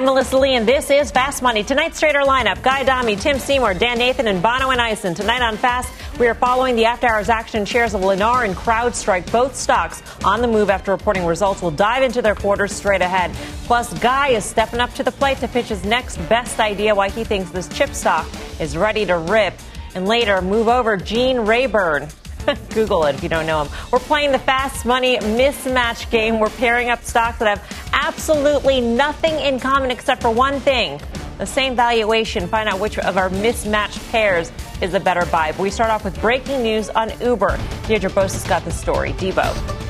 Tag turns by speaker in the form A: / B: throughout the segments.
A: I'm Melissa Lee, and this is Fast Money. Tonight's trader lineup Guy Adami, Tim Seymour, Dan Nathan, and Bonawyn Eison. Tonight on Fast, we are following the after hours action shares of Lennar and CrowdStrike, both stocks on the move after reporting results. We'll dive into their quarters straight ahead. Plus, Guy is stepping up to the plate to pitch his next best idea why he thinks this chip stock is ready to rip. And later, move over Gene Rayburn. Google it if you don't know him. We're playing the fast money mismatch game. We're pairing up stocks that have absolutely nothing in common except for one thing the same valuation. Find out which of our mismatched pairs is a better buy. But we start off with breaking news on Uber. Deirdre Bosa has got the story. Debo.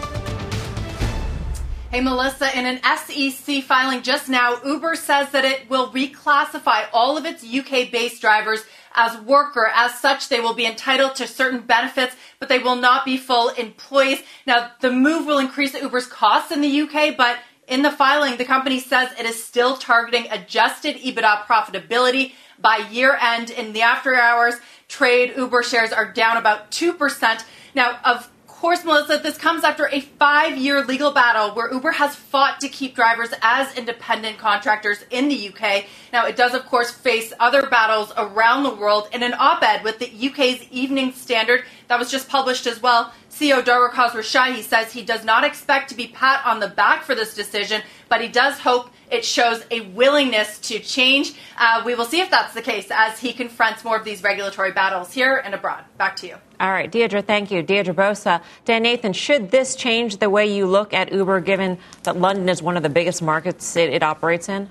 B: Hey, Melissa, in an SEC filing just now, Uber says that it will reclassify all of its UK based drivers as worker. As such, they will be entitled to certain benefits, but they will not be full employees. Now, the move will increase Uber's costs in the UK, but in the filing, the company says it is still targeting adjusted EBITDA profitability by year end. In the after hours trade, Uber shares are down about 2%. Now, of course, Melissa, this comes after a five year legal battle where Uber has fought to keep drivers as independent contractors in the UK. Now, it does, of course, face other battles around the world. In an op ed with the UK's Evening Standard that was just published as well, CEO Dara Khosrowshahi says he does not expect to be pat on the back for this decision, but he does hope it shows a willingness to change. Uh, we will see if that's the case as he confronts more of these regulatory battles here and abroad. Back to you.
A: All right, Deirdre, thank you. Deirdre Bosa. Dan Nathan, should this change the way you look at Uber given that London is one of the biggest markets it, it operates in?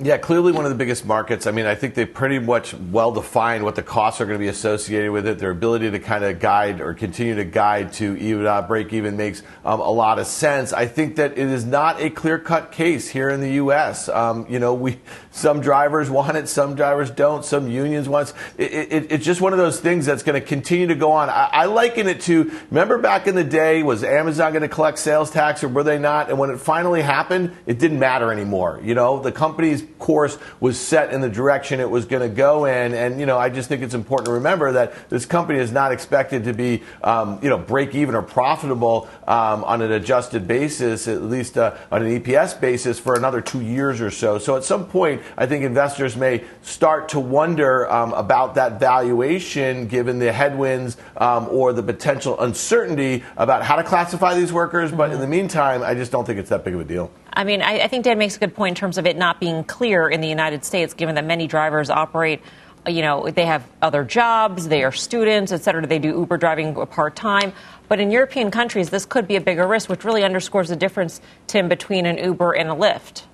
C: Yeah, clearly one of the biggest markets. I mean, I think they pretty much well defined what the costs are going to be associated with it. Their ability to kind of guide or continue to guide to EBITDA break even makes um, a lot of sense. I think that it is not a clear cut case here in the U.S. Um, you know, we some drivers want it, some drivers don't, some unions want it. it, it it's just one of those things that's going to continue to go on. I, I liken it to remember back in the day, was Amazon going to collect sales tax or were they not? And when it finally happened, it didn't matter anymore. You know, the companies course was set in the direction it was going to go in. And, you know, I just think it's important to remember that this company is not expected to be, um, you know, break even or profitable um, on an adjusted basis, at least uh, on an EPS basis, for another two years or so. So at some point, I think investors may start to wonder um, about that valuation given the headwinds um, or the potential uncertainty about how to classify these workers. But in the meantime, I just don't think it's that big of a deal.
A: I mean, I, I, think Dan makes a good point in terms of it not being clear in the United States, given that many drivers operate. You know, they have other jobs, they are students, et cetera. They do Uber driving part time. But in European countries, this could be a bigger risk, which really underscores the difference, Tim, between an Uber and a Lyft.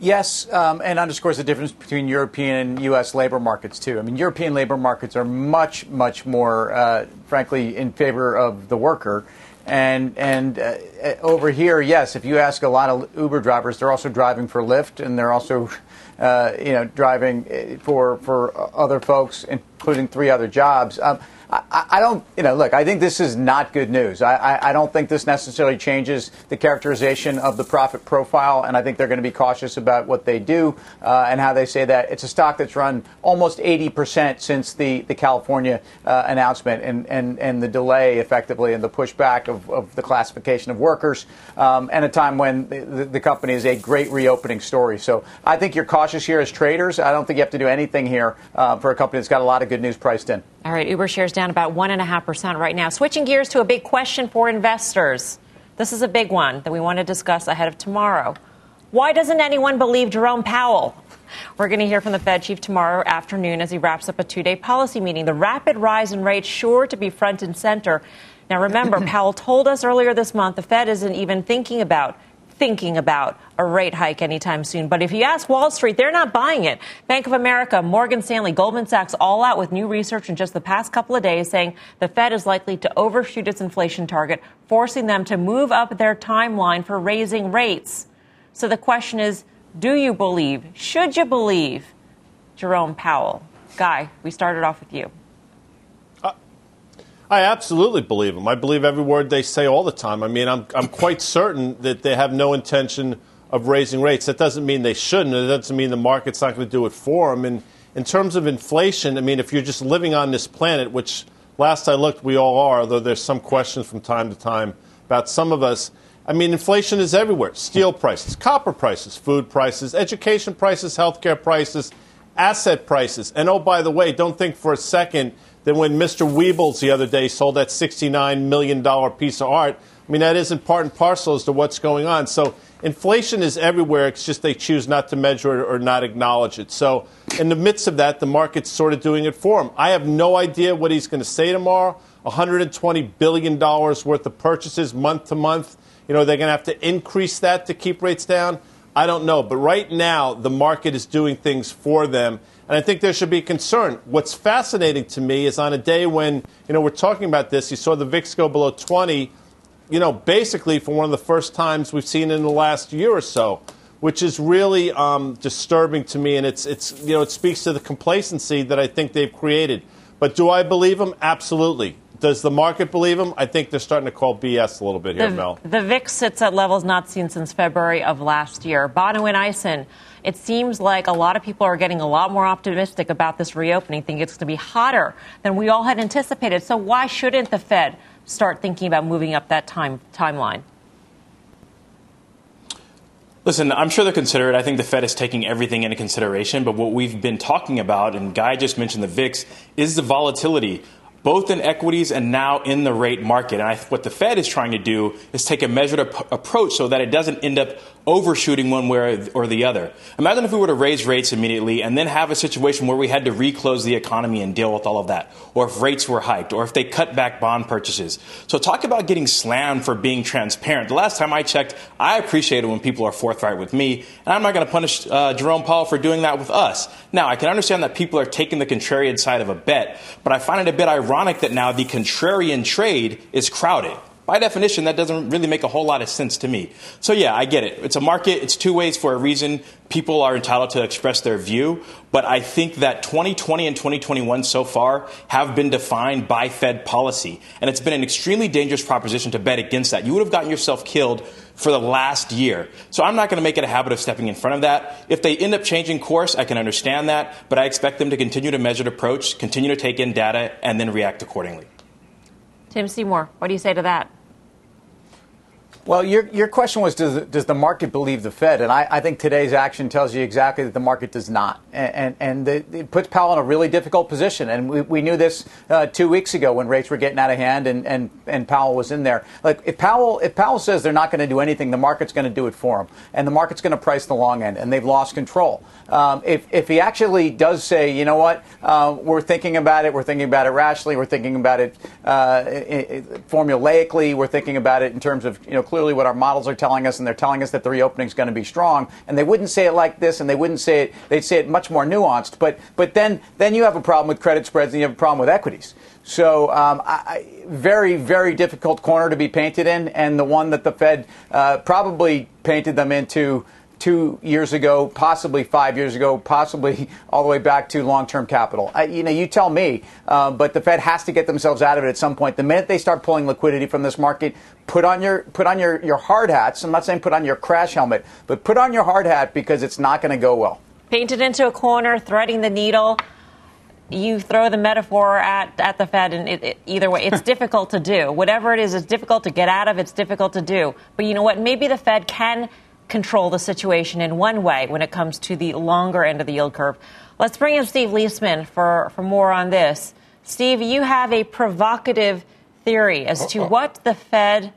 D: Yes, um, and underscores the difference between European and U.S. labor markets, too. I mean, European labor markets are much, much more, uh, frankly, in favor of the worker. And and uh, over here, yes, if you ask a lot of Uber drivers, they're also driving for Lyft, and they're also, uh, you know, driving uh, for for other folks, including three other jobs. Um, I, I, don't, you know, look, I think this is not good news. I, I, I, don't think this necessarily changes the characterization of the profit profile, and I think they're going to be cautious about what they do uh, and how they say that. It's a stock that's run almost 80% since the, the California uh, announcement and, and, and the delay, effectively, and the pushback of, of the classification of workers, um, and a time when the, the company is a great reopening story. So I think you're cautious here as traders. I don't think you have to do anything here uh, for a company that's got a lot of good news priced in.
A: All right, Uber shares down about 1.5% right now. Switching gears to a big question for investors. This is a big one that we want to discuss ahead of tomorrow. Why doesn't anyone believe Jerome Powell? We're going to hear from the Fed chief tomorrow afternoon as he wraps up a two day policy meeting. The rapid rise in rates sure to be front and center. Now, remember, Powell told us earlier this month the Fed isn't even thinking about thinking about a rate hike anytime soon. But if you ask Wall Street, they're not buying it. Bank of America, Morgan Stanley, Goldman Sachs, all out with new research in just the past couple of days saying the Fed is likely to overshoot its inflation target, forcing them to move up their timeline for raising rates. So the question is do you believe, should you believe Jerome Powell? Guy, we started off with you.
E: I absolutely believe them. I believe every word they say all the time. I mean, I'm, I'm quite certain that they have no intention of raising rates. That doesn't mean they shouldn't. It doesn't mean the market's not going to do it for them. And in terms of inflation, I mean, if you're just living on this planet, which last I looked, we all are, though there's some questions from time to time about some of us. I mean, inflation is everywhere steel prices, copper prices, food prices, education prices, healthcare prices, asset prices. And oh, by the way, don't think for a second than when Mr. Weebles the other day sold that $69 million piece of art. I mean, that isn't part and parcel as to what's going on. So inflation is everywhere. It's just they choose not to measure it or not acknowledge it. So in the midst of that, the market's sort of doing it for him. I have no idea what he's going to say tomorrow. $120 billion worth of purchases month to month. You know, they're going to have to increase that to keep rates down. I don't know. But right now, the market is doing things for them and I think there should be concern. What's fascinating to me is on a day when, you know, we're talking about this, you saw the VIX go below 20, you know, basically for one of the first times we've seen in the last year or so, which is really um, disturbing to me. And it's, it's, you know, it speaks to the complacency that I think they've created. But do I believe them? Absolutely. Does the market believe them? I think they're starting to call BS a little bit here,
A: the,
E: Mel.
A: The VIX sits at levels not seen since February of last year. Bonawyn Eison it seems like a lot of people are getting a lot more optimistic about this reopening, think it's going to be hotter than we all had anticipated. So why shouldn't the Fed start thinking about moving up that time timeline?
F: Listen, I'm sure they're considerate. I think the Fed is taking everything into consideration. But what we've been talking about, and Guy just mentioned the VIX, is the volatility both in equities and now in the rate market. And I, what the Fed is trying to do is take a measured ap- approach so that it doesn't end up overshooting one way or the other. Imagine if we were to raise rates immediately and then have a situation where we had to reclose the economy and deal with all of that, or if rates were hiked, or if they cut back bond purchases. So talk about getting slammed for being transparent. The last time I checked, I appreciate it when people are forthright with me, and I'm not going to punish uh, Jerome Powell for doing that with us. Now, I can understand that people are taking the contrarian side of a bet, but I find it a bit ironic that now the contrarian trade is crowded by definition, that doesn't really make a whole lot of sense to me. So, yeah, I get it. It's a market, it's two ways for a reason. People are entitled to express their view. But I think that 2020 and 2021 so far have been defined by Fed policy. And it's been an extremely dangerous proposition to bet against that. You would have gotten yourself killed for the last year. So I'm not going to make it a habit of stepping in front of that. If they end up changing course, I can understand that. But I expect them to continue to measured approach, continue to take in data, and then react accordingly.
A: Tim Seymour, what do you say to that?
D: Well, your, your question was does, does the market believe the Fed? And I, I think today's action tells you exactly that the market does not. And, and, and the, it puts Powell in a really difficult position. And we, we knew this uh, two weeks ago when rates were getting out of hand and, and, and Powell was in there. Like, if Powell, if Powell says they're not going to do anything, the market's going to do it for them. And the market's going to price the long end. And they've lost control. Um, if, if he actually does say, you know what, uh, we're thinking about it, we're thinking about it rationally, we're thinking about it uh, formulaically, we're thinking about it in terms of, you know, clearly what our models are telling us, and they're telling us that the reopening is going to be strong. And they wouldn't say it like this, and they wouldn't say it. They'd say it much more nuanced. But but then then you have a problem with credit spreads, and you have a problem with equities. So um, I, very very difficult corner to be painted in, and the one that the Fed uh, probably painted them into two years ago, possibly five years ago, possibly all the way back to long-term capital. I, you know, you tell me, uh, but the Fed has to get themselves out of it at some point. The minute they start pulling liquidity from this market, put on your put on your, your hard hats. I'm not saying put on your crash helmet, but put on your hard hat because it's not going to go well.
A: Painted into a corner, threading the needle. You throw the metaphor at, at the Fed, and it, it, either way, it's difficult to do. Whatever it is, it's difficult to get out of. It's difficult to do. But you know what? Maybe the Fed can control the situation in one way when it comes to the longer end of the yield curve. Let's bring in Steve Liesman for, for more on this. Steve, you have a provocative theory as to what the Fed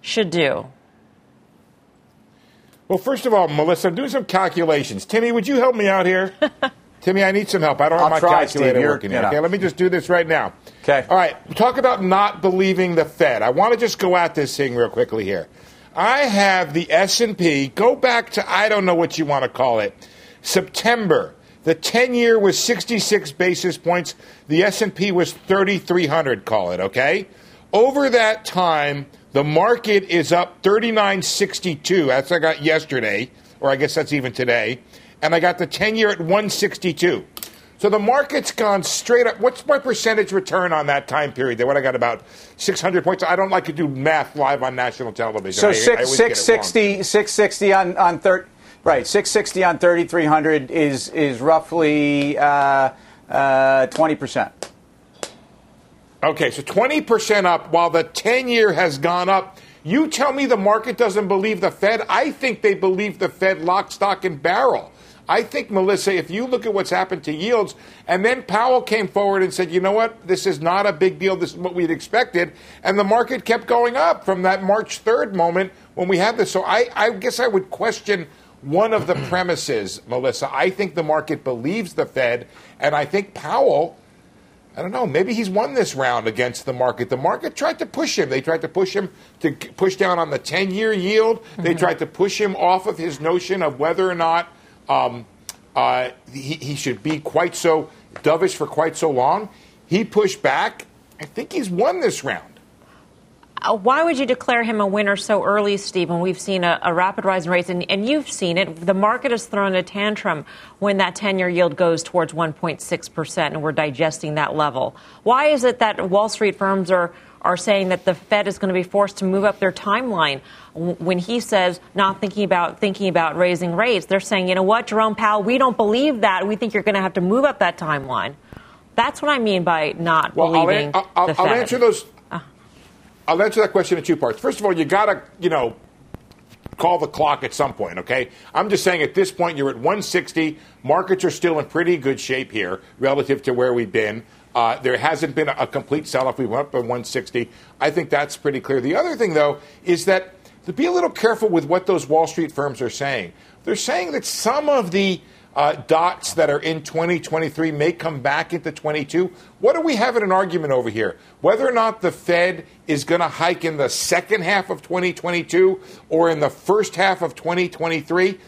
A: should do.
G: Well, first of all, Melissa, I'm doing some calculations. Timmy, would you help me out here? Timmy, I need some help. I don't have
D: I'll
G: my
D: try,
G: calculator
D: Steve.
G: working here. Okay, let me just do this right now.
D: Okay.
G: All right. Talk about not believing the Fed. I want to just go at this thing real quickly here. I have the S&P go back to I don't know what you want to call it. September. The 10-year was 66 basis points. The S&P was 3300, call it, okay? Over that time, the market is up 3962. That's I got yesterday, or I guess that's even today. And I got the 10-year at 162. So the market's gone straight up. What's my percentage return on that time period? There, what I got about 600 points. I don't like to do math live on national television.
D: So
G: I,
D: six,
G: I always get it
D: 660, 660 on on third. Right, 660 on 3300 is is roughly uh, uh, 20%.
G: Okay, so 20% up while the 10 year has gone up. You tell me the market doesn't believe the Fed. I think they believe the Fed lock, stock, and barrel. I think, Melissa, if you look at what's happened to yields, and then Powell came forward and said, you know what, this is not a big deal, this is what we'd expected, and the market kept going up from that March 3rd moment when we had this. So I, I guess I would question one of the premises, Melissa. I think the market believes the Fed, and I think Powell. I don't know. Maybe he's won this round against the market. The market tried to push him. They tried to push him to push down on the 10 year yield. They mm-hmm. tried to push him off of his notion of whether or not um, uh, he, he should be quite so dovish for quite so long. He pushed back. I think he's won this round.
A: Uh, why would you declare him a winner so early, Steve, when we've seen a, a rapid rise in rates? And, and, you've seen it. The market has thrown a tantrum when that 10 year yield goes towards 1.6%, and we're digesting that level. Why is it that Wall Street firms are, are saying that the Fed is going to be forced to move up their timeline? When he says not thinking about thinking about raising rates, they're saying, you know what, Jerome Powell, we don't believe that. We think you're going to have to move up that timeline. That's what I mean by not
G: well,
A: believing
G: I'll, I'll,
A: the Fed.
G: I'll answer those. Ah. I'll answer that question in two parts. First of all, you got to, you know, call the clock at some point, okay? I'm just saying at this point, you're at 160. Markets are still in pretty good shape here relative to where we've been. Uh, there hasn't been a, complete sell off. We went up to 160. I think that's pretty clear. The other thing, though, is that to be a little careful with what those Wall Street firms are saying. They're saying that some of the uh, dots that are in 2023 may come back into 22. What do we have in an argument over here? Whether or not the Fed is going to hike in the second half of 2022 or in the first half of 2023.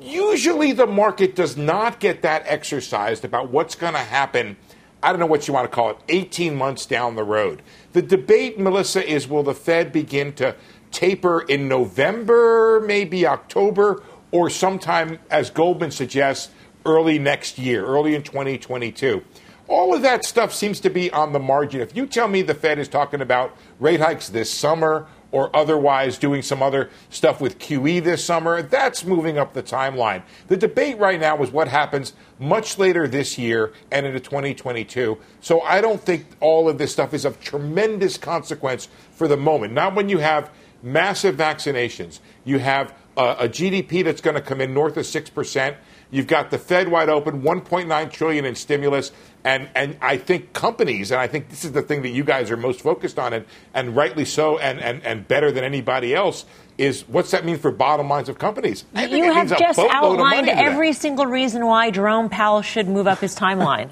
G: Usually, the market does not get that exercised about what's going to happen. I don't know what you want to call it, 18 months down the road. The debate, Melissa, is will the Fed begin to taper in November, maybe October, or sometime, as Goldman suggests, early next year, early in 2022. All of that stuff seems to be on the margin. If you tell me the Fed is talking about rate hikes this summer or otherwise doing some other stuff with QE this summer, that's moving up the timeline. The debate right now is what happens much later this year and into 2022. So I don't think all of this stuff is of tremendous consequence for the moment. Not when you have massive vaccinations, you have a, a GDP that's going to come in north of 6%. You've got the Fed wide open, 1.9 trillion in stimulus, and and I think companies, and I think this is the thing that you guys are most focused on, and, and rightly so, and, and, and better than anybody else, is what's that mean for bottom lines of companies? I think
A: you
G: it
A: have just outlined every single reason why Jerome Powell should move up his timeline.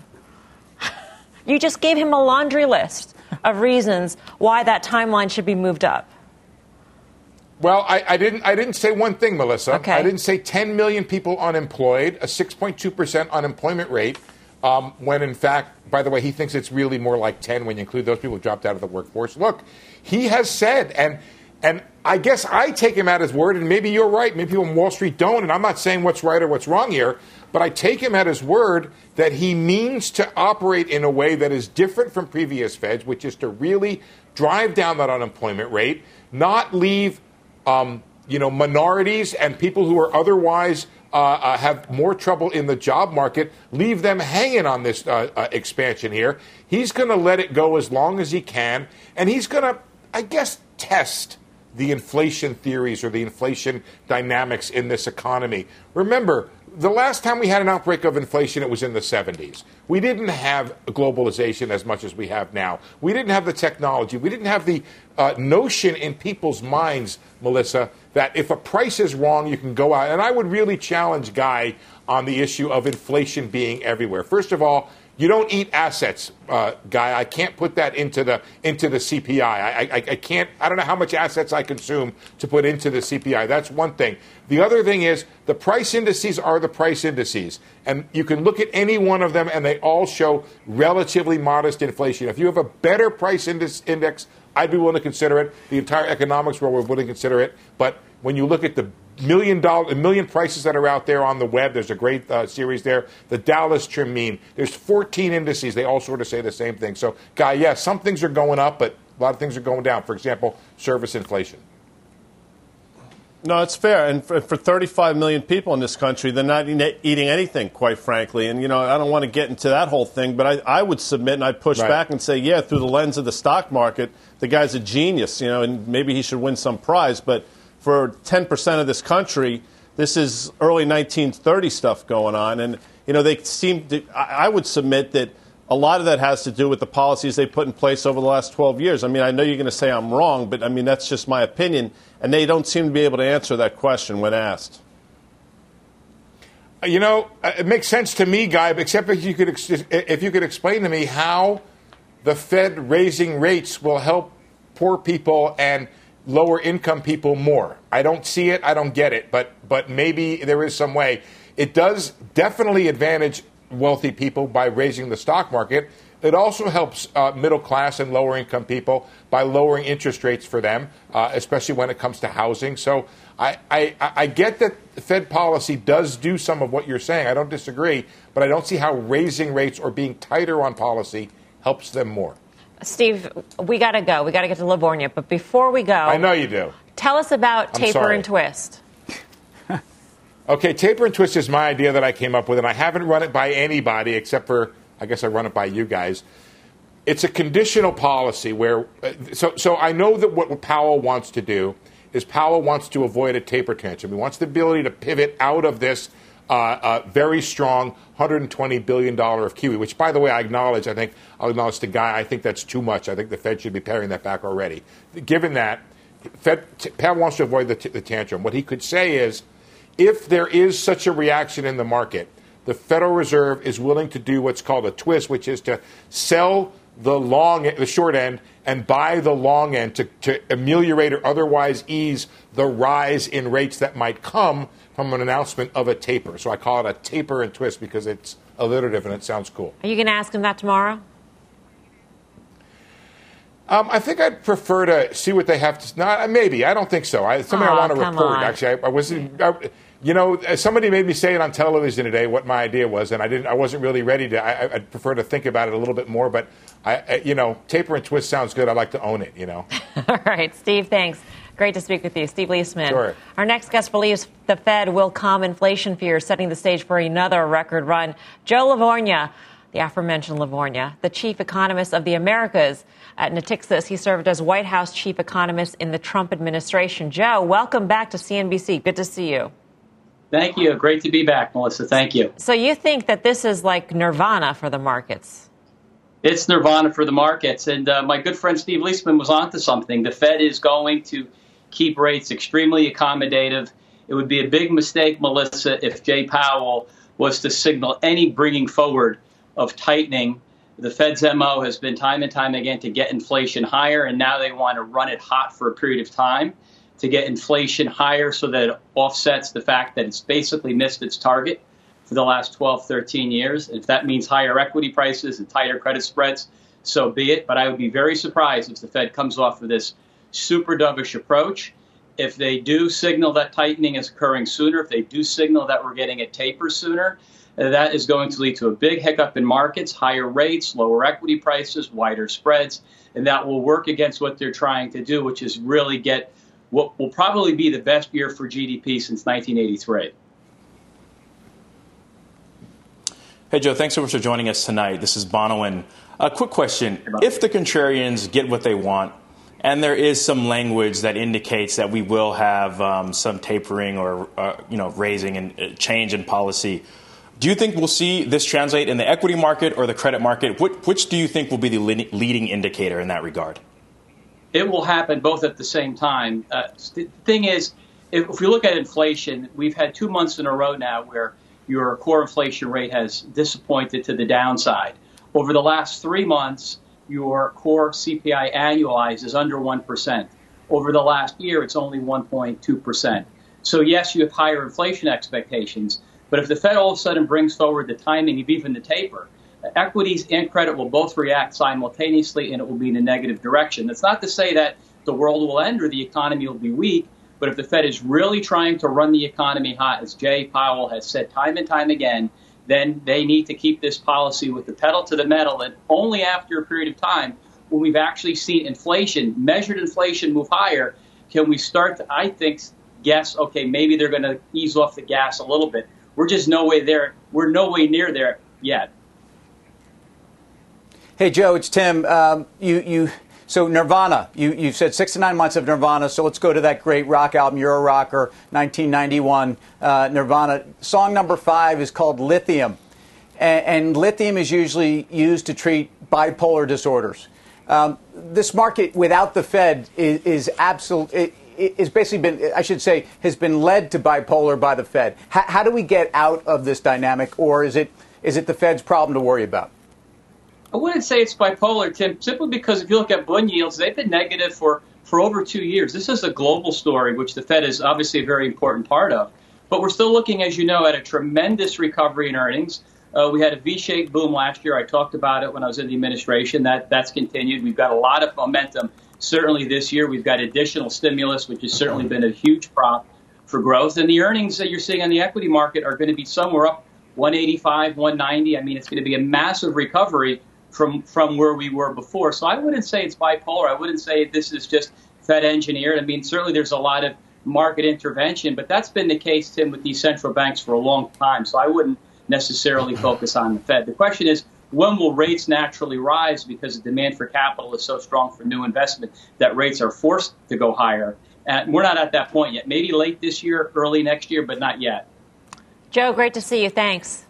A: you just gave him a laundry list of reasons why that timeline should be moved up.
G: Well, I, I, didn't. I didn't say one thing, Melissa.
A: Okay.
G: I didn't say 10 million people unemployed, a 6.2 percent unemployment rate. Um, when in fact, by the way, he thinks it's really more like 10 when you include those people who dropped out of the workforce. Look, he has said, and and I guess I take him at his word, and maybe you're right. Maybe people on Wall Street don't, and I'm not saying what's right or what's wrong here, but I take him at his word that he means to operate in a way that is different from previous Feds, which is to really drive down that unemployment rate, not leave um, you know, minorities and people who are otherwise uh, uh, have more trouble in the job market, leave them hanging on this uh, uh expansion here. He's going to let it go as long as he can, and he's going to, I guess, test the inflation theories or the inflation dynamics in this economy. Remember, the last time we had an outbreak of inflation, it was in the 70s. We didn't have globalization as much as we have now. We didn't have the technology. We didn't have the uh, notion in people's minds, Melissa, that if a price is wrong, you can go out. And I would really challenge Guy on the issue of inflation being everywhere. First of all, you don't eat assets, uh, guy. I can't put that into the into the CPI. I, I, I can't. I don't know how much assets I consume to put into the CPI. That's one thing. The other thing is the price indices are the price indices, and you can look at any one of them, and they all show relatively modest inflation. If you have a better price index, I'd be willing to consider it. The entire economics world would willing to consider it, but when you look at the million dollar, million prices that are out there on the web. There's a great uh, series there, the Dallas Trim Mean. There's 14 indices. They all sort of say the same thing. So, guy, yes, yeah, some things are going up, but a lot of things are going down. For example, service inflation.
E: No, it's fair. And for, for, 35 million people in this country, they're not eating anything, quite frankly. And, you know, I don't want to get into that whole thing, but I, I would submit and I'd push right. back and say, yeah, through the lens of the stock market, the guy's a genius, you know, and maybe he should win some prize. But for 10% of this country, this is early 1930 stuff going on. And, you know, they seem to, I would submit that a lot of that has to do with the policies they put in place over the last 12 years. I mean, I know you're going to say I'm wrong, but I mean, that's just my opinion. And they don't seem to be able to answer that question when asked.
G: You know, uh, it makes sense to me, Guy, except if you could, if you could explain to me how the Fed raising rates will help poor people and – lower income people more. I don't see it, I don't get it, but but maybe there is some way. It does definitely advantage wealthy people by raising the stock market. It also helps uh, middle class and lower income people by lowering interest rates for them, uh, especially when it comes to housing. So I, I, I get that Fed policy does do some of what you're saying. I don't disagree, but I don't see how raising rates or being tighter on policy helps them more.
A: Steve, we got to go. We got to get to LaVorgna. But before we go, I
G: know you do.
A: Tell us about
G: I'm
A: taper
G: sorry.
A: and twist.
G: okay, taper and twist is my idea that I came up with, and I haven't run it by anybody except for, I guess I run it by you guys. It's a conditional policy where, uh, so, so I know that what Powell wants to do is Powell wants to avoid a taper tantrum. He wants the ability to pivot out of this uh, uh, very strong $120 billion of QE, which, by the way, I acknowledge. I think I'll acknowledge the guy. I think that's too much. I think the Fed should be paring that back already. Given that, Fed, Pat wants to avoid the, t- the tantrum. What he could say is if there is such a reaction in the market, the Federal Reserve is willing to do what's called a twist, which is to sell the long, the short end, and buy the long end to, to ameliorate or otherwise ease the rise in rates that might come from an announcement of a taper. So I call it a taper and twist because it's alliterative and it sounds cool.
A: Are you going to ask him that tomorrow?
G: Um, I think I'd prefer to see what they have to. Not maybe. I don't think so. I, something oh, I want to report.
A: On.
G: Actually, I, I was. I, you know, uh, somebody made me say it on television today what my idea was, and I didn't. I wasn't really ready to. I, would prefer to think about it a little bit more. But I, you know, taper and twist sounds good. I like to own it. You know.
A: All right, Steve. Thanks. Great to speak with you, Steve Liesman.
G: Sure.
A: Our next guest believes the Fed will calm inflation fears, setting the stage for another record run. Joe LaVorgna, the aforementioned LaVorgna, the chief economist of the Americas at Natixis. He served as White House chief economist in the Trump administration. Joe, welcome back to CNBC. Good to see you.
H: Thank you. Great to be back, Melissa. Thank you.
A: So you think that this is like nirvana for the markets?
H: It's nirvana for the markets. And uh, my good friend Steve Liesman was onto something. The Fed is going to keep rates extremely accommodative. It would be a big mistake, Melissa, if Jay Powell was to signal any bringing forward of tightening. The Fed's MO has been time and time again to get inflation higher, and now they want to run it hot for a period of time to get inflation higher so that it offsets the fact that it's basically missed its target for the last 12, 13 years. If that means higher equity prices and tighter credit spreads, so be it. But I would be very surprised if the Fed comes off of this super dovish approach. If they do signal that tightening is occurring sooner, if they do signal that we're getting a taper sooner, that is going to lead to a big hiccup in markets, higher rates, lower equity prices, wider spreads, and that will work against what they're trying to do, which is really get what will probably be the best year for GDP since 1983.
F: Hey, Joe, thanks so much for joining us tonight. This is Bonawyn. A quick question. If the contrarians get what they want, and there is some language that indicates that we will have um, some tapering or uh, you know raising and uh, change in policy. Do you think we'll see this translate in the equity market or the credit market? Which, which do you think will be the leading indicator in that regard?
H: It will happen both at the same time. Uh, the thing is, if, if we look at inflation, we've had two months in a row now where your core inflation rate has disappointed to the downside. Over the last three months, your core CPI annualized is under 1%. Over the last year, it's only 1.2%. So, yes, you have higher inflation expectations, but if the Fed all of a sudden brings forward the timing of even the taper, equities and credit will both react simultaneously and it will be in a negative direction. That's not to say that the world will end or the economy will be weak, but if the Fed is really trying to run the economy hot, as Jay Powell has said time and time again, then they need to keep this policy with the pedal to the metal. And only after a period of time, when we've actually seen inflation, measured inflation, move higher, can we start to, I think, guess, okay, maybe they're going to ease off the gas a little bit. We're just no way there. We're no way near there yet.
D: Hey, Joe, it's Tim. Um, you, you, so Nirvana, you, you said six to nine months of Nirvana. So let's go to that great rock album, You're a Rocker, 1991, uh, Nirvana. Song number five is called Lithium. And, and, lithium is usually used to treat bipolar disorders. Um, this market without the Fed is, is absolutely is basically been, I should say, has been led to bipolar by the Fed. How, how, do we get out of this dynamic, or is it is it the Fed's problem to worry about?
H: I wouldn't say it's bipolar, Tim, simply because if you look at bond yields, they've been negative for for over two years. This is a global story, which the Fed is obviously a very important part of. But we're still looking, as you know, at a tremendous recovery in earnings. Uh, we had a V-shaped boom last year. I talked about it when I was in the administration. That that's continued. We've got a lot of momentum Certainly this year, we've got additional stimulus, which has certainly been a huge prop for growth. And the earnings that you're seeing on the equity market are going to be somewhere up 185, 190. I mean, it's going to be a massive recovery from, from where we were before. So I wouldn't say it's bipolar. I wouldn't say this is just Fed engineered. I mean, certainly there's a lot of market intervention, but that's been the case, Tim, with these central banks for a long time. So I wouldn't necessarily focus on the Fed. The question is, when will rates naturally rise because the demand for capital is so strong for new investment that rates are forced to go higher? And we're not at that point yet. Maybe late this year, early next year, but not yet.
A: Joe, great to see you. Thanks.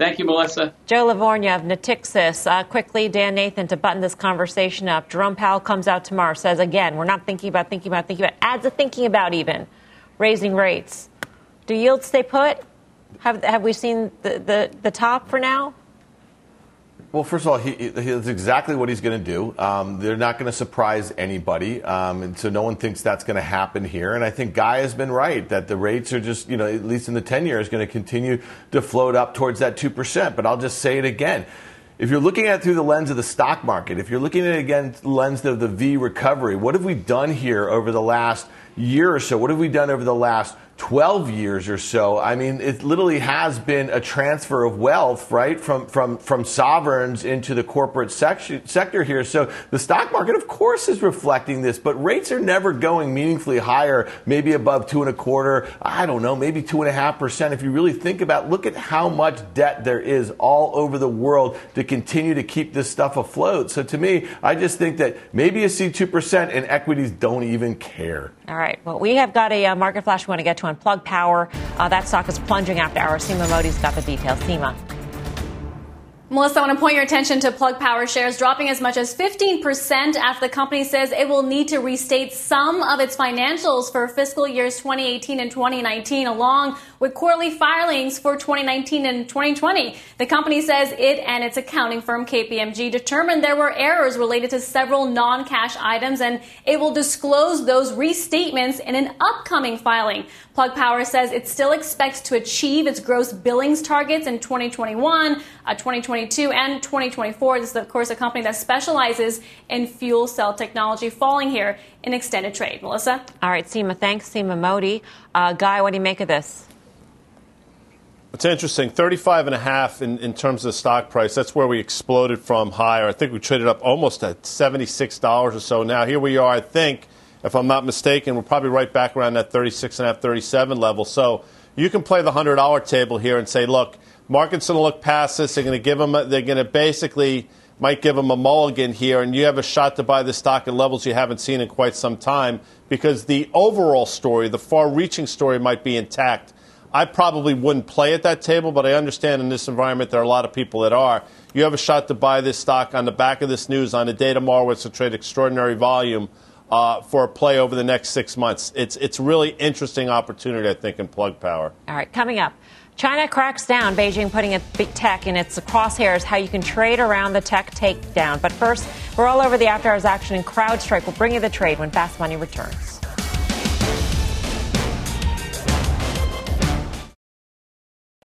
H: Thank you, Melissa.
A: Joe Lavorgna of Natixis. Uh, quickly, Dan Nathan, to button this conversation up. Jerome Powell comes out tomorrow, says again, we're not thinking about, thinking about, thinking about, adds a thinking about even raising rates. Do yields stay put? Have, have we seen the, the, the top for now?
C: Well, first of all, he, he that's exactly what he's going to do. Um, they're not going to surprise anybody, um, and so no one thinks that's going to happen here. And I think Guy has been right that the rates are just, you know, at least in the 10 year, is going to continue to float up towards that 2%. But I'll just say it again. If you're looking at it through the lens of the stock market, if you're looking at it again lens of the V recovery, what have we done here over the last year or so? What have we done over the last 12 years or so. I mean, it literally has been a transfer of wealth, right, from, from, from sovereigns into the corporate section, sector here. So the stock market, of course, is reflecting this, but rates are never going meaningfully higher, maybe above two and a quarter, I don't know, maybe two and a half percent. If you really think about, look at how much debt there is all over the world to continue to keep this stuff afloat. So to me, I just think that maybe you see 2% and equities don't even care.
A: All right. Well, we have got a uh, market flash we want to get to on Plug Power. Uh, that stock is plunging after hours. Seema Modi's got the details. Seema.
I: Melissa, I want to point your attention to Plug Power shares dropping as much as 15% after the company says it will need to restate some of its financials for fiscal years 2018 and 2019, along with quarterly filings for 2019 and 2020. The company says it and its accounting firm KPMG determined there were errors related to several non-cash items, and it will disclose those restatements in an upcoming filing. Plug Power says it still expects to achieve its gross billings targets in 2021, uh, 2022, and 2024. This is, of course, a company that specializes in fuel cell technology, falling here in extended trade. Melissa?
A: All right, Seema, thanks. Seema Modi. Uh, Guy, what do you make of this?
E: It's interesting. 35 and a half in, in terms of the stock price. That's where we exploded from higher. I think we traded up almost at $76 or so. Now, here we are, I think – if I'm not mistaken, we're probably right back around that 36 and a half, 37 level. So you can play the hundred dollar table here and say, look, market's going to look past this. They're going to give them. They're going to basically might give them a mulligan here, and you have a shot to buy the stock at levels you haven't seen in quite some time because the overall story, the far-reaching story, might be intact. I probably wouldn't play at that table, but I understand in this environment there are a lot of people that are. You have a shot to buy this stock on the back of this news on a day tomorrow where it's to trade extraordinary volume uh, for a play over the next six months. It's it's really interesting opportunity, I think, in plug power.
A: All right, coming up. China cracks down, Beijing putting a big tech in its crosshairs, how you can trade around the tech takedown. But first, we're all over the after hours action and CrowdStrike. We'll bring you the trade when Fast Money returns.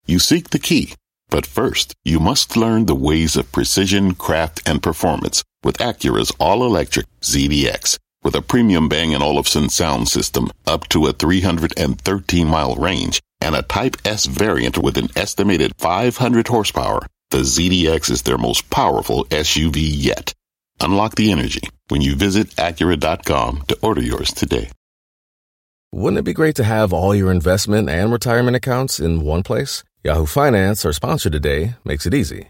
J: You seek the key, but first, you must learn the ways of precision, craft, and performance with Acura's all-electric ZDX. With a premium Bang & Olufsen sound system up to a 313 mile range and a Type S variant with an estimated 500 horsepower, the ZDX is their most powerful SUV yet. Unlock the energy when you visit Acura.com to order yours today.
K: Wouldn't it be great to have all your investment and retirement accounts in one place? Yahoo Finance, our sponsor today, makes it easy.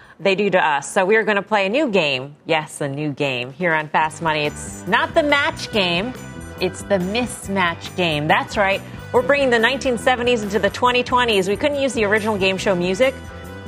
A: they do to us. So we are going to play a new game. Yes, a new game here on Fast Money. It's not the match game, it's the mismatch game. That's right. We're bringing the 1970s into the 2020s. We couldn't use the original game show music,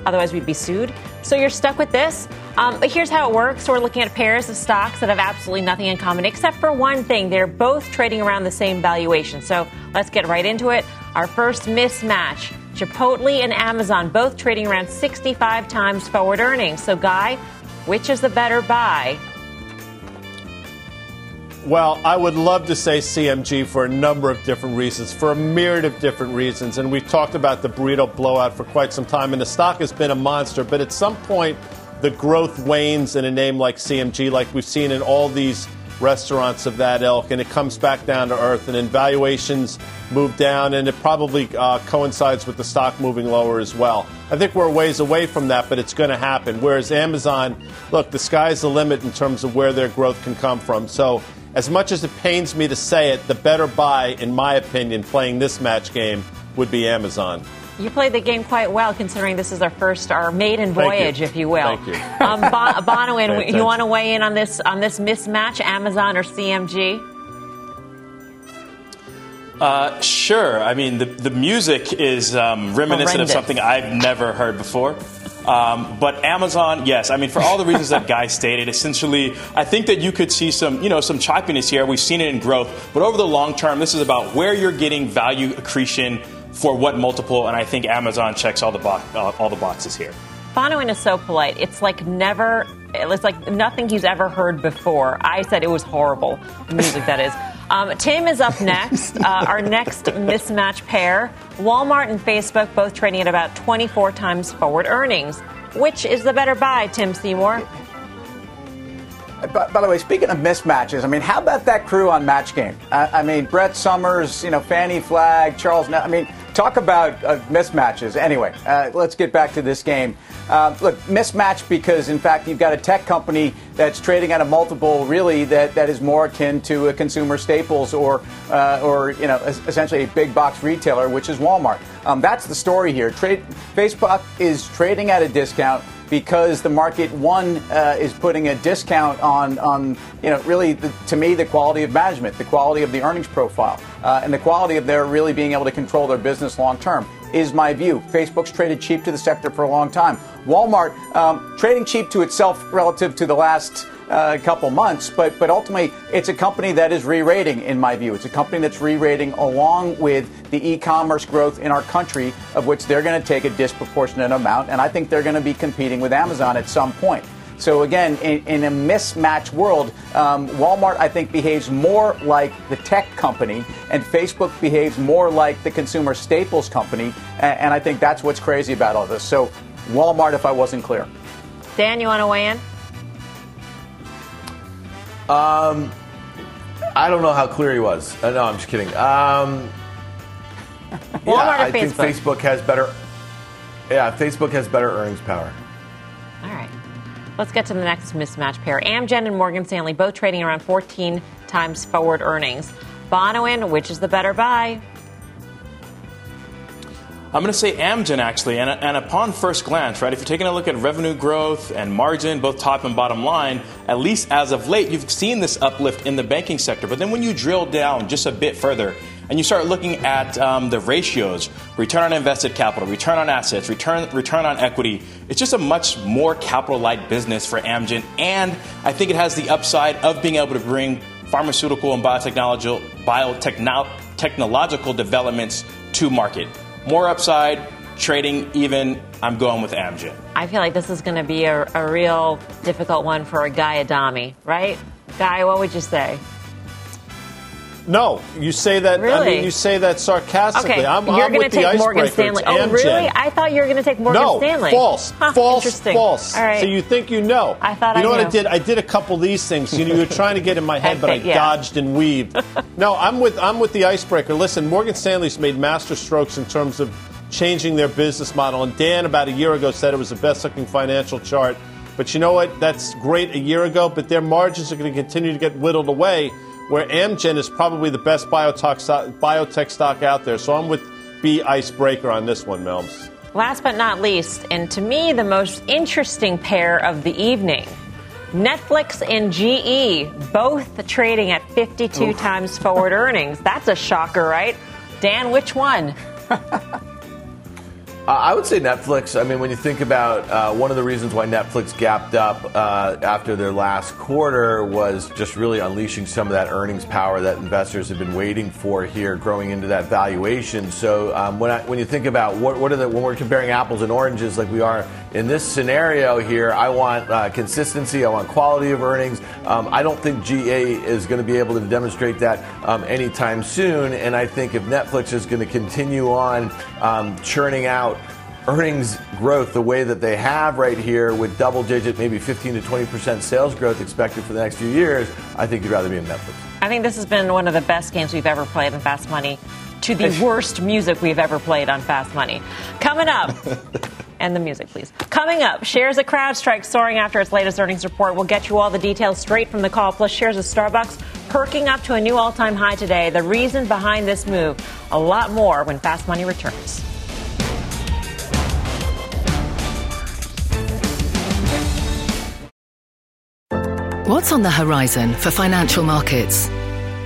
A: otherwise, we'd be sued. So you're stuck with this. Um, but here's how it works. We're looking at pairs of stocks that have absolutely nothing in common, except for one thing. They're both trading around the same valuation. So let's get right into it. Our first mismatch Chipotle and Amazon both trading around 65 times forward earnings. So, Guy, which is the better buy?
E: Well, I would love to say CMG for a number of different reasons, for a myriad of different reasons. And we've talked about the burrito blowout for quite some time, and the stock has been a monster. But at some point, the growth wanes in a name like CMG, like we've seen in all these restaurants of that ilk, and it comes back down to earth, and then valuations move down, and it probably uh, coincides with the stock moving lower as well. I think we're ways away from that, but it's going to happen. Whereas Amazon, look, the sky's the limit in terms of where their growth can come from. So, as much as it pains me to say it, the better buy, in my opinion, playing this match game would be Amazon.
A: You played the game quite well, considering this is our first, our maiden voyage, if you will.
E: Thank you.
A: Um, bon- Bonawyn, you want to weigh in on this on this mismatch, Amazon or CMG?
F: Uh, sure. I mean, the, the music is um, reminiscent
A: Horrendous.
F: of something I've never heard before. Um, but Amazon, yes. I mean, for all the reasons that Guy stated, essentially, I think that you could see some, you know, some choppiness here. We've seen it in growth, but over the long term, this is about where you're getting value accretion for what multiple, and I think Amazon checks all the bo- uh, all the boxes here.
A: Bonawyn is so polite. It's like never, it's like nothing he's ever heard before. I said it was horrible. The music, that is. Um, Tim is up next. Uh, our next mismatch pair Walmart and Facebook both trading at about 24 times forward earnings. Which is the better buy, Tim Seymour?
D: By, by the way, speaking of mismatches, I mean, how about that crew on Match Game? I, I mean, Brett Somers, you know, Fannie Flagg, Charles. Ne- I mean, talk about uh, mismatches. Anyway, uh, let's get back to this game. Uh, look, mismatch because, in fact, you've got a tech company that's trading at a multiple really that, that is more akin to a consumer staples or, uh, or you know, essentially a big box retailer, which is Walmart. Um, that's the story here. Trade, Facebook is trading at a discount because the market one uh, is putting a discount on on you know really the, to me the quality of management, the quality of the earnings profile, uh, and the quality of their really being able to control their business long term is my view. Facebook's traded cheap to the sector for a long time. Walmart um, trading cheap to itself relative to the last uh, couple months, but but ultimately it's a company that is re-rating in my view. It's a company that's re-rating along with the e-commerce growth in our country, of which they're going to take a disproportionate amount, and I think they're going to be competing with Amazon at some point. So again, in, in a mismatched world, um, Walmart I think behaves more like the tech company, and Facebook behaves more like the consumer staples company. And, and I think that's what's crazy about all this. So Walmart, if I wasn't clear.
A: Dan, you want to weigh in?
C: Um, I don't know how clear he was. Uh, no, I'm just kidding. Um,
A: Walmart
C: yeah, I think
A: Facebook?
C: Facebook has better. Yeah, Facebook has better earnings power.
A: All right. Let's get to the next mismatch pair. Amgen and Morgan Stanley both trading around 14 times forward earnings. Bonawyn, which is the better buy?
F: I'm going to say Amgen actually, and, and upon first glance, right, if you're taking a look at revenue growth and margin, both top and bottom line, at least as of late, you've seen this uplift in the banking sector. But then when you drill down just a bit further and you start looking at um, the ratios, return on invested capital, return on assets, return return on equity, it's just a much more capital light business for Amgen, and I think it has the upside of being able to bring pharmaceutical and biotechnological biotechnological developments to market. More upside, trading even. I'm going with Amgen.
A: I feel like this is going to be a, a real difficult one for a Guy Adami, right? Guy, what would you say?
E: No, you say that. I mean, you say that sarcastically.
A: Okay,
E: I'm,
A: you're
E: I'm with the
A: take Morgan
E: icebreaker.
A: Stanley. Oh, really? I thought you were going to take Morgan
E: no,
A: Stanley.
E: false,
A: Huh,
E: false,
A: interesting.
E: false.
A: All right.
E: So you think you know?
A: I thought
E: you
A: I
E: know what I did? I did a couple of these things. You know, you were trying to get in my head, but I
A: yeah.
E: dodged and weaved. no, I'm with I'm with the icebreaker. Listen, Morgan Stanley's made master strokes in terms of changing their business model. And Dan, about a year ago, said it was the best-looking financial chart. But you know what? That's great a year ago, but their margins are going to continue to get whittled away. Where Amgen is probably the best biotech stock, biotech stock out there. So I'm with B icebreaker on this one, Melms.
A: Last but not least, and to me, the most interesting pair of the evening Netflix and GE, both trading at 52 times forward earnings. That's a shocker, right? Dan, which one?
C: I would say Netflix. I mean, when you think about uh, one of the reasons why Netflix gapped up uh, after their last quarter was just really unleashing some of that earnings power that investors have been waiting for here, growing into that valuation. So um, when I, when you think about what, what are the when we're comparing apples and oranges like we are in this scenario here, I want uh, consistency. I want quality of earnings. Um, I don't think GE is going to be able to demonstrate that um, anytime soon. And I think if Netflix is going to continue on um, churning out earnings growth the way that they have right here with double digit, maybe 15 to 20% sales growth expected for the next few years, I think you'd rather be in Netflix.
A: I think this has been one of the best games we've ever played on Fast Money to the worst music we've ever played on Fast Money. Coming up, and the music, please. Coming up, shares of CrowdStrike soaring after its latest earnings report. We'll get you all the details straight from the call, plus shares of Starbucks perking up to a new all time high today. The reason behind this move, a lot more when Fast Money returns.
L: What's on the horizon for financial markets?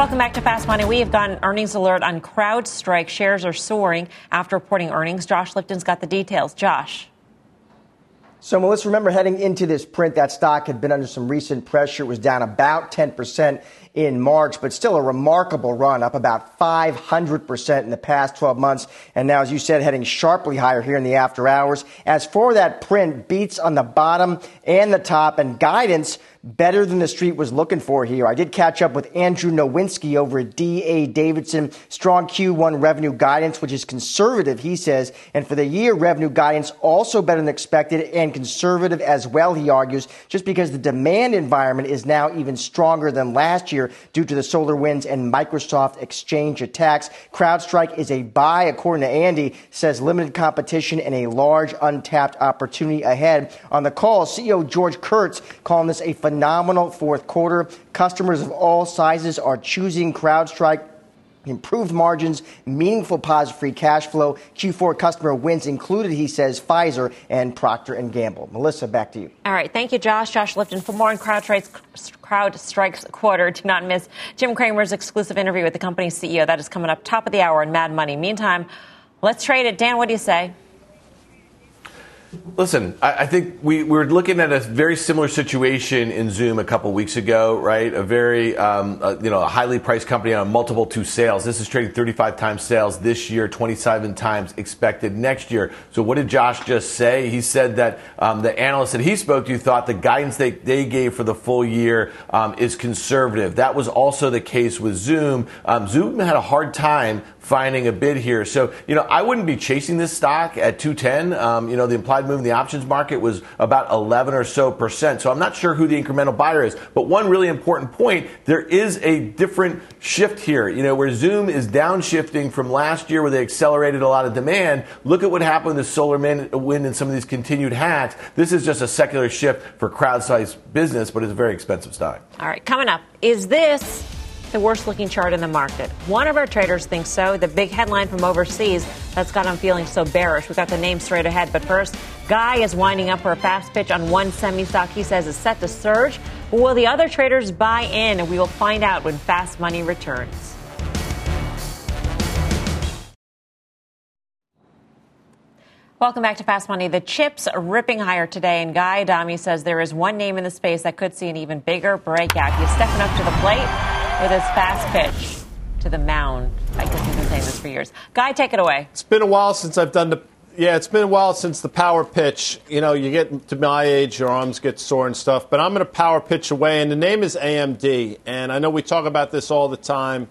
A: Welcome back to Fast Money. We have got an earnings alert on CrowdStrike. Shares are soaring after reporting earnings. Josh Lipton's got the details. Josh.
M: So, Melissa, remember heading into this print, that stock had been under some recent pressure. It was down about 10% in March, but still a remarkable run, up about 500% in the past 12 months. And now, as you said, heading sharply higher here in the after hours. As for that print, beats on the bottom and the top, and guidance better than the street was looking for here. I did catch up with Andrew Nowinski over at DA Davidson. Strong Q1 revenue guidance, which is conservative, he says. And for the year, revenue guidance also better than expected and conservative as well, he argues, just because the demand environment is now even stronger than last year due to the SolarWinds and Microsoft Exchange attacks. CrowdStrike is a buy, according to Andy, says limited competition and a large untapped opportunity ahead. On the call, CEO George Kurtz calling this a phenomenal fourth quarter. Customers of all sizes are choosing CrowdStrike improved margins, meaningful positive free cash flow. Q4 customer wins included, he says, Pfizer and Procter and Gamble. Melissa, back to you.
A: All right, thank you, Josh. Josh Lipton. For more on CrowdStrike's, CrowdStrike's quarter, do not miss Jim Cramer's exclusive interview with the company's CEO. That is coming up top of the hour in Mad Money. Meantime, let's trade it. Dan, what do you say?
C: Listen, I, I think we, we, were looking at a very similar situation in Zoom a couple weeks ago, right? A very, um, uh, you know, a highly priced company on multiple two sales. This is trading 35 times sales this year, 27 times expected next year. So what did Josh just say? He said that um, the analysts that he spoke to thought the guidance they, they gave for the full year um, is conservative. That was also the case with Zoom. Um, Zoom had a hard time finding a bid here. So, you know, I wouldn't be chasing this stock at 210. Um, you know, the implied move in the options market was about 11 or so percent. So I'm not sure who the incremental buyer is. But one really important point, there is a different shift here. You know, where Zoom is downshifting from last year where they accelerated a lot of demand. Look at what happened with SolarWinds and some of these continued hacks. This is just a secular shift for CrowdStrike's business, but it's a very expensive stock.
A: All right, coming up, is this the worst looking chart in the market. One of our traders thinks so. The big headline from overseas that's got him feeling so bearish. We got the name straight ahead. But first, Guy is winding up for a fast pitch on one semi stock he says is set to surge. But will the other traders buy in? And we will find out when fast money returns. Welcome back to Fast Money. The chips are ripping higher today, and Guy Adami says there is one name in the space that could see an even bigger breakout. He's stepping up to the plate with his fast pitch to the mound. I guess he's been saying this for years. Guy, take it away.
E: It's been a while since I've done the. Yeah, it's been a while since the power pitch. You know, you get to my age, your arms get sore and stuff. But I'm going to power pitch away, and the name is AMD. And I know we talk about this all the time,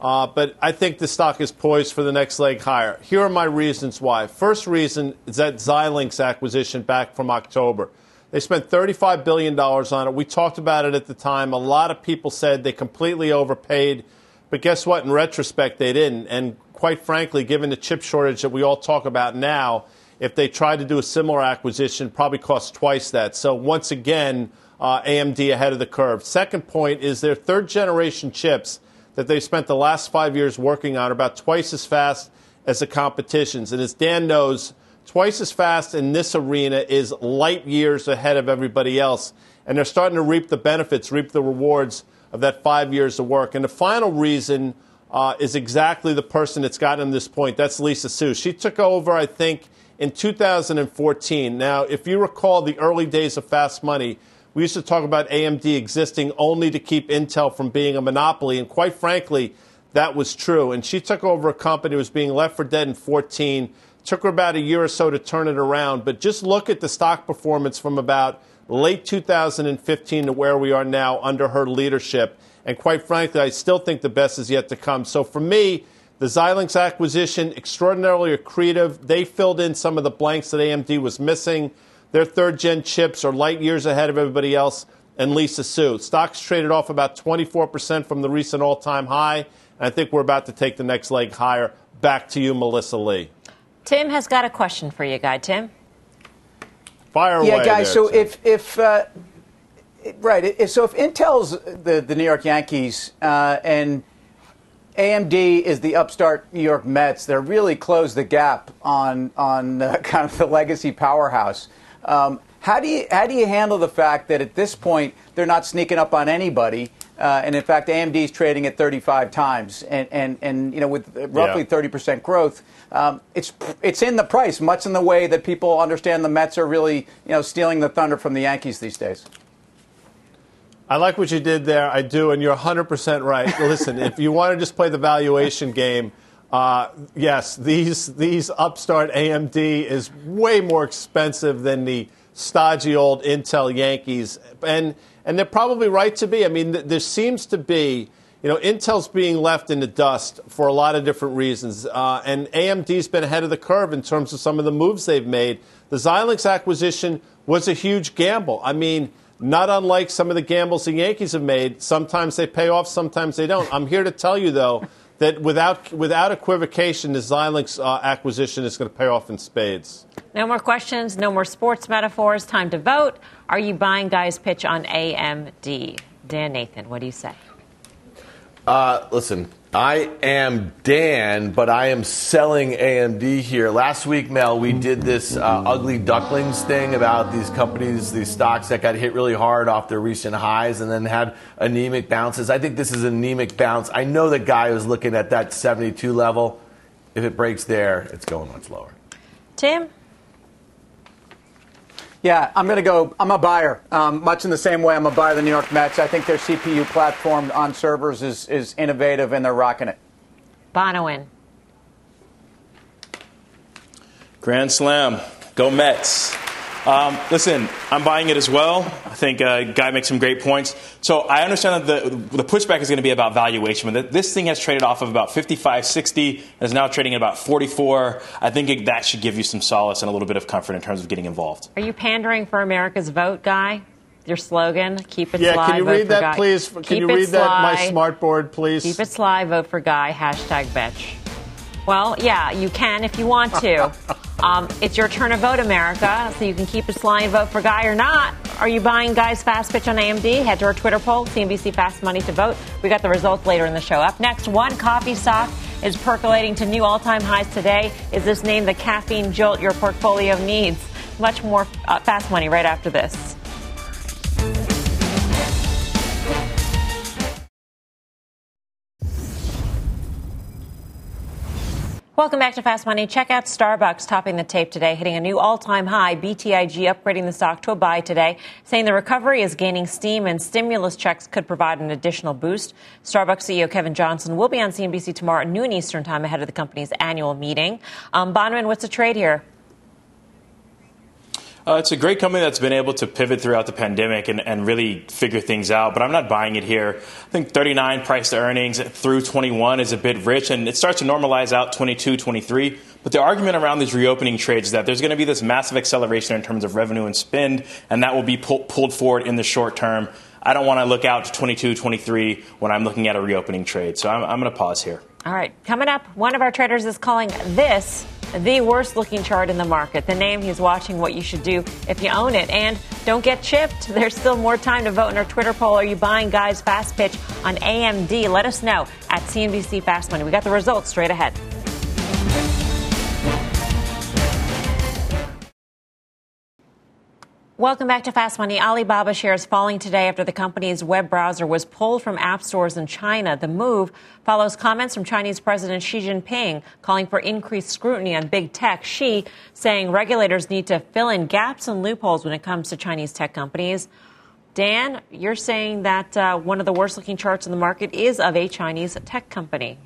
E: uh, but I think the stock is poised for the next leg higher. Here are my reasons why. First reason is that Xilinx acquisition back from October. They spent $35 billion on it. We talked about it at the time. A lot of people said they completely overpaid. But guess what? In retrospect, they didn't. And quite frankly, given the chip shortage that we all talk about now, if they tried to do a similar acquisition, probably cost twice that. So once again, uh, AMD ahead of the curve. Second point is their third generation chips that they spent the last five years working on are about twice as fast as the competition's. And as Dan knows, twice as fast in this arena is light years ahead of everybody else. And they're starting to reap the benefits, reap the rewards of that five years of work. And the final reason uh, is exactly the person that's gotten them this point. That's Lisa Su. She took over, I think, in 2014. Now, if you recall the early days of Fast Money, we used to talk about AMD existing only to keep Intel from being a monopoly. And quite frankly, that was true. And she took over a company that was being left for dead in 14 Took her about a year or so to turn it around, but just look at the stock performance from about late 2015 to where we are now under her leadership. And quite frankly, I still think the best is yet to come. So for me, the Xilinx acquisition, extraordinarily accretive. They filled in some of the blanks that AMD was missing. Their third gen chips are light years ahead of everybody else. And Lisa Su. Stocks traded off about 24% from the recent all time high. And I think we're about to take the next leg higher. Back to you, Melissa Lee.
A: Tim has got a question for you, Guy. Tim?
E: Fire
D: away.
E: Yeah,
D: guys, so if, if uh, right, so if Intel's the, the New York Yankees uh, and AMD is the upstart New York Mets, they're really closed the gap on, on uh, kind of the legacy powerhouse. Um, how do you how do you handle the fact that at this point they're not sneaking up on anybody, uh, and in fact AMD is trading at 35 times, and and, and you know with roughly yeah. 30 percent growth, um, it's it's in the price, much in the way that people understand the Mets are really you know stealing the thunder from the Yankees these days.
E: I like what you did there. I do, and you're 100% right. Listen, if you want to just play the valuation game, uh, yes, these these upstart AMD is way more expensive than the stodgy old Intel Yankees, and and they're probably right to be. I mean, th- there seems to be, you know, Intel's being left in the dust for a lot of different reasons, uh, and AMD's been ahead of the curve in terms of some of the moves they've made. The Xilinx acquisition was a huge gamble. I mean. Not unlike some of the gambles the Yankees have made. Sometimes they pay off, sometimes they don't. I'm here to tell you, though, that without, without equivocation, the Xilinx uh, acquisition is going to pay off in spades.
A: No more questions, no more sports metaphors. Time to vote. Are you buying Guy's pitch on AMD? Dan Nathan, what do you say?
C: Uh, listen, I am Dan, but I am selling AMD here. Last week, Mel, we did this uh, ugly ducklings thing about these companies, these stocks that got hit really hard off their recent highs and then had anemic bounces. I think this is an anemic bounce. I know the guy was looking at that 72 level. If it breaks there, it's going much lower.
A: Tim?
D: Yeah, I'm going to go. I'm a buyer. Um, much in the same way I'm a buyer of the New York Mets. I think their CPU platform on servers is, is innovative and they're rocking it.
A: Bonawyn.
F: Grand Slam. Go Mets. Um, listen, I'm buying it as well. I think uh, Guy makes some great points. So I understand that the, the pushback is going to be about valuation, but this thing has traded off of about 55, 60, and is now trading at about 44. I think it, that should give you some solace and a little bit of comfort in terms of getting involved.
A: Are you pandering for America's vote, Guy? Your slogan, keep it
E: yeah,
A: sly.
E: can you
A: vote
E: read
A: for
E: that,
A: Guy.
E: please? Can
A: Keep
E: you
A: it
E: read that, my
A: sly.
E: smart board, please?
A: Keep it sly, vote for Guy, hashtag bitch. Well, yeah, you can if you want to. um, it's your turn to vote, America, so you can keep it sly and vote for Guy or not. Are you buying Guy's fast pitch on AMD? Head to our Twitter poll, CNBC Fast Money to vote. We got the results later in the show. Up next, one coffee stock is percolating to new all-time highs today. Is this name the caffeine jolt your portfolio needs? Much more uh, Fast Money right after this. Welcome back to Fast Money. Check out Starbucks topping the tape today, hitting a new all-time high. BTIG upgrading the stock to a buy today, saying the recovery is gaining steam and stimulus checks could provide an additional boost. Starbucks CEO Kevin Johnson will be on CNBC tomorrow at noon Eastern time ahead of the company's annual meeting. Um, what's the trade here?
F: Uh, it's a great company that's been able to pivot throughout the pandemic and, and really figure things out, but I'm not buying it here. I think 39 price to earnings through 21 is a bit rich, and it starts to normalize out 22, 23. But the argument around these reopening trades is that there's going to be this massive acceleration in terms of revenue and spend, and that will be pull, pulled forward in the short term. I don't want to look out to 22, 23 when I'm looking at a reopening trade. So I'm, I'm going to pause here.
A: All right, coming up, one of our traders is calling this the worst looking chart in the market. The name he's watching what you should do if you own it. And don't get chipped. There's still more time to vote in our Twitter poll. Are you buying Guy's Fast Pitch on AMD? Let us know at CNBC Fast Money. We got the results straight ahead. Welcome back to Fast Money. Alibaba shares falling today after the company's web browser was pulled from app stores in China. The move follows comments from Chinese President Xi Jinping calling for increased scrutiny on big tech. Xi saying regulators need to fill in gaps and loopholes when it comes to Chinese tech companies. Dan, you're saying that uh, one of the worst looking charts in the market is of a Chinese tech company.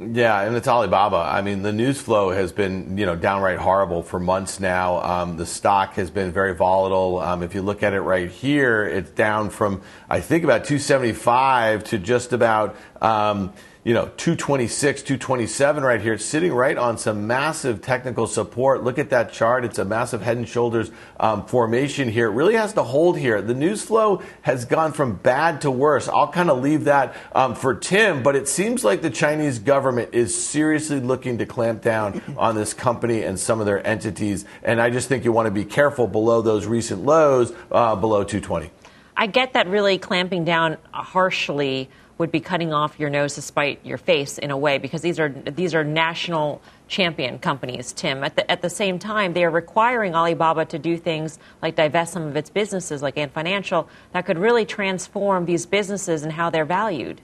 C: Yeah, and it's Alibaba. I mean, the news flow has been, you know, downright horrible for months now. Um, the stock has been very volatile. Um, if you look at it right here, it's down from, I think, about 275 to just about, um, you know, 226, 227 right here. It's sitting right on some massive technical support. Look at that chart. It's a massive head and shoulders um, formation here. It really has to hold here. The news flow has gone from bad to worse. I'll kind of leave that um, for Tim, but it seems like the Chinese government is seriously looking to clamp down on this company and some of their entities. And I just think you want to be careful below those recent lows, uh, below 220.
A: I get that really clamping down harshly would be cutting off your nose to spite your face in a way because these are these are national champion companies, Tim. At the, at the same time, they are requiring Alibaba to do things like divest some of its businesses, like Ant Financial, that could really transform these businesses and how they're valued.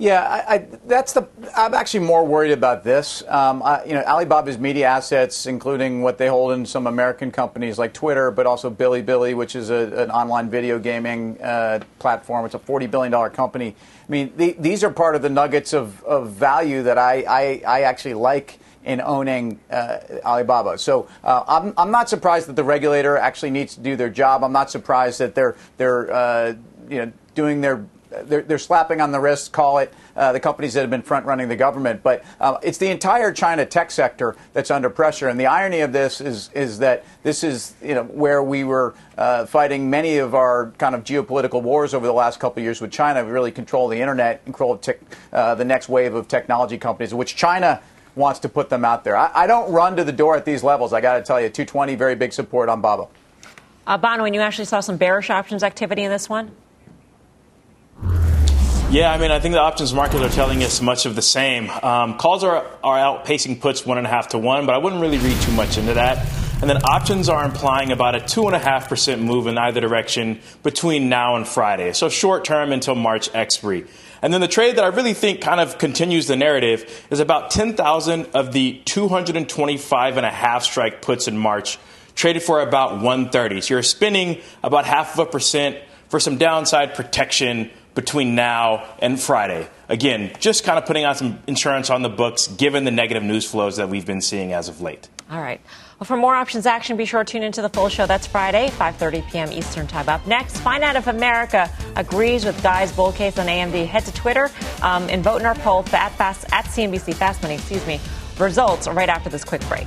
D: Yeah, I, I, that's the. I'm actually more worried about this. Um, I, you know, Alibaba's media assets, including what they hold in some American companies like Twitter, but also Bilibili, which is a, an online video gaming uh, platform. It's a 40 billion dollar company. I mean, the, these are part of the nuggets of, of value that I, I, actually like in owning uh, Alibaba. So uh, I'm, I'm not surprised that the regulator actually needs to do their job. I'm not surprised that they're they're uh, you know doing their they're, they're slapping on the wrist, call it uh, the companies that have been front running the government. But uh, it's the entire China tech sector that's under pressure. And the irony of this is is that this is you know where we were uh, fighting many of our kind of geopolitical wars over the last couple of years with China. We really control the internet, and control tech, uh, the next wave of technology companies, which China wants to put them out there. I, I don't run to the door at these levels. I got to tell you, 220, very big support on Baba.
A: Uh, Bonawyn, you actually saw some bearish options activity in this one?
F: Yeah, I mean, I think the options markets are telling us much of the same. Um, calls are, are outpacing puts one and a half to one, but I wouldn't really read too much into that. And then options are implying about a 2.5% move in either direction between now and Friday. So short term until March expiry. And then the trade that I really think kind of continues the narrative is about 10,000 of the 225 and a half strike puts in March traded for about 130. So you're spending about half of a percent for some downside protection between now and Friday. Again, just kind of putting on some insurance on the books given the negative news flows that we've been seeing as of late.
A: All right. Well, for more options action, be sure to tune into the full show. That's Friday, 5:30 p.m. Eastern Time. Up next, find out if America agrees with Guy's bull case on AMD. Head to Twitter um, and vote in our poll at fast at CNBC Fast Money. Excuse me. Results right after this quick break.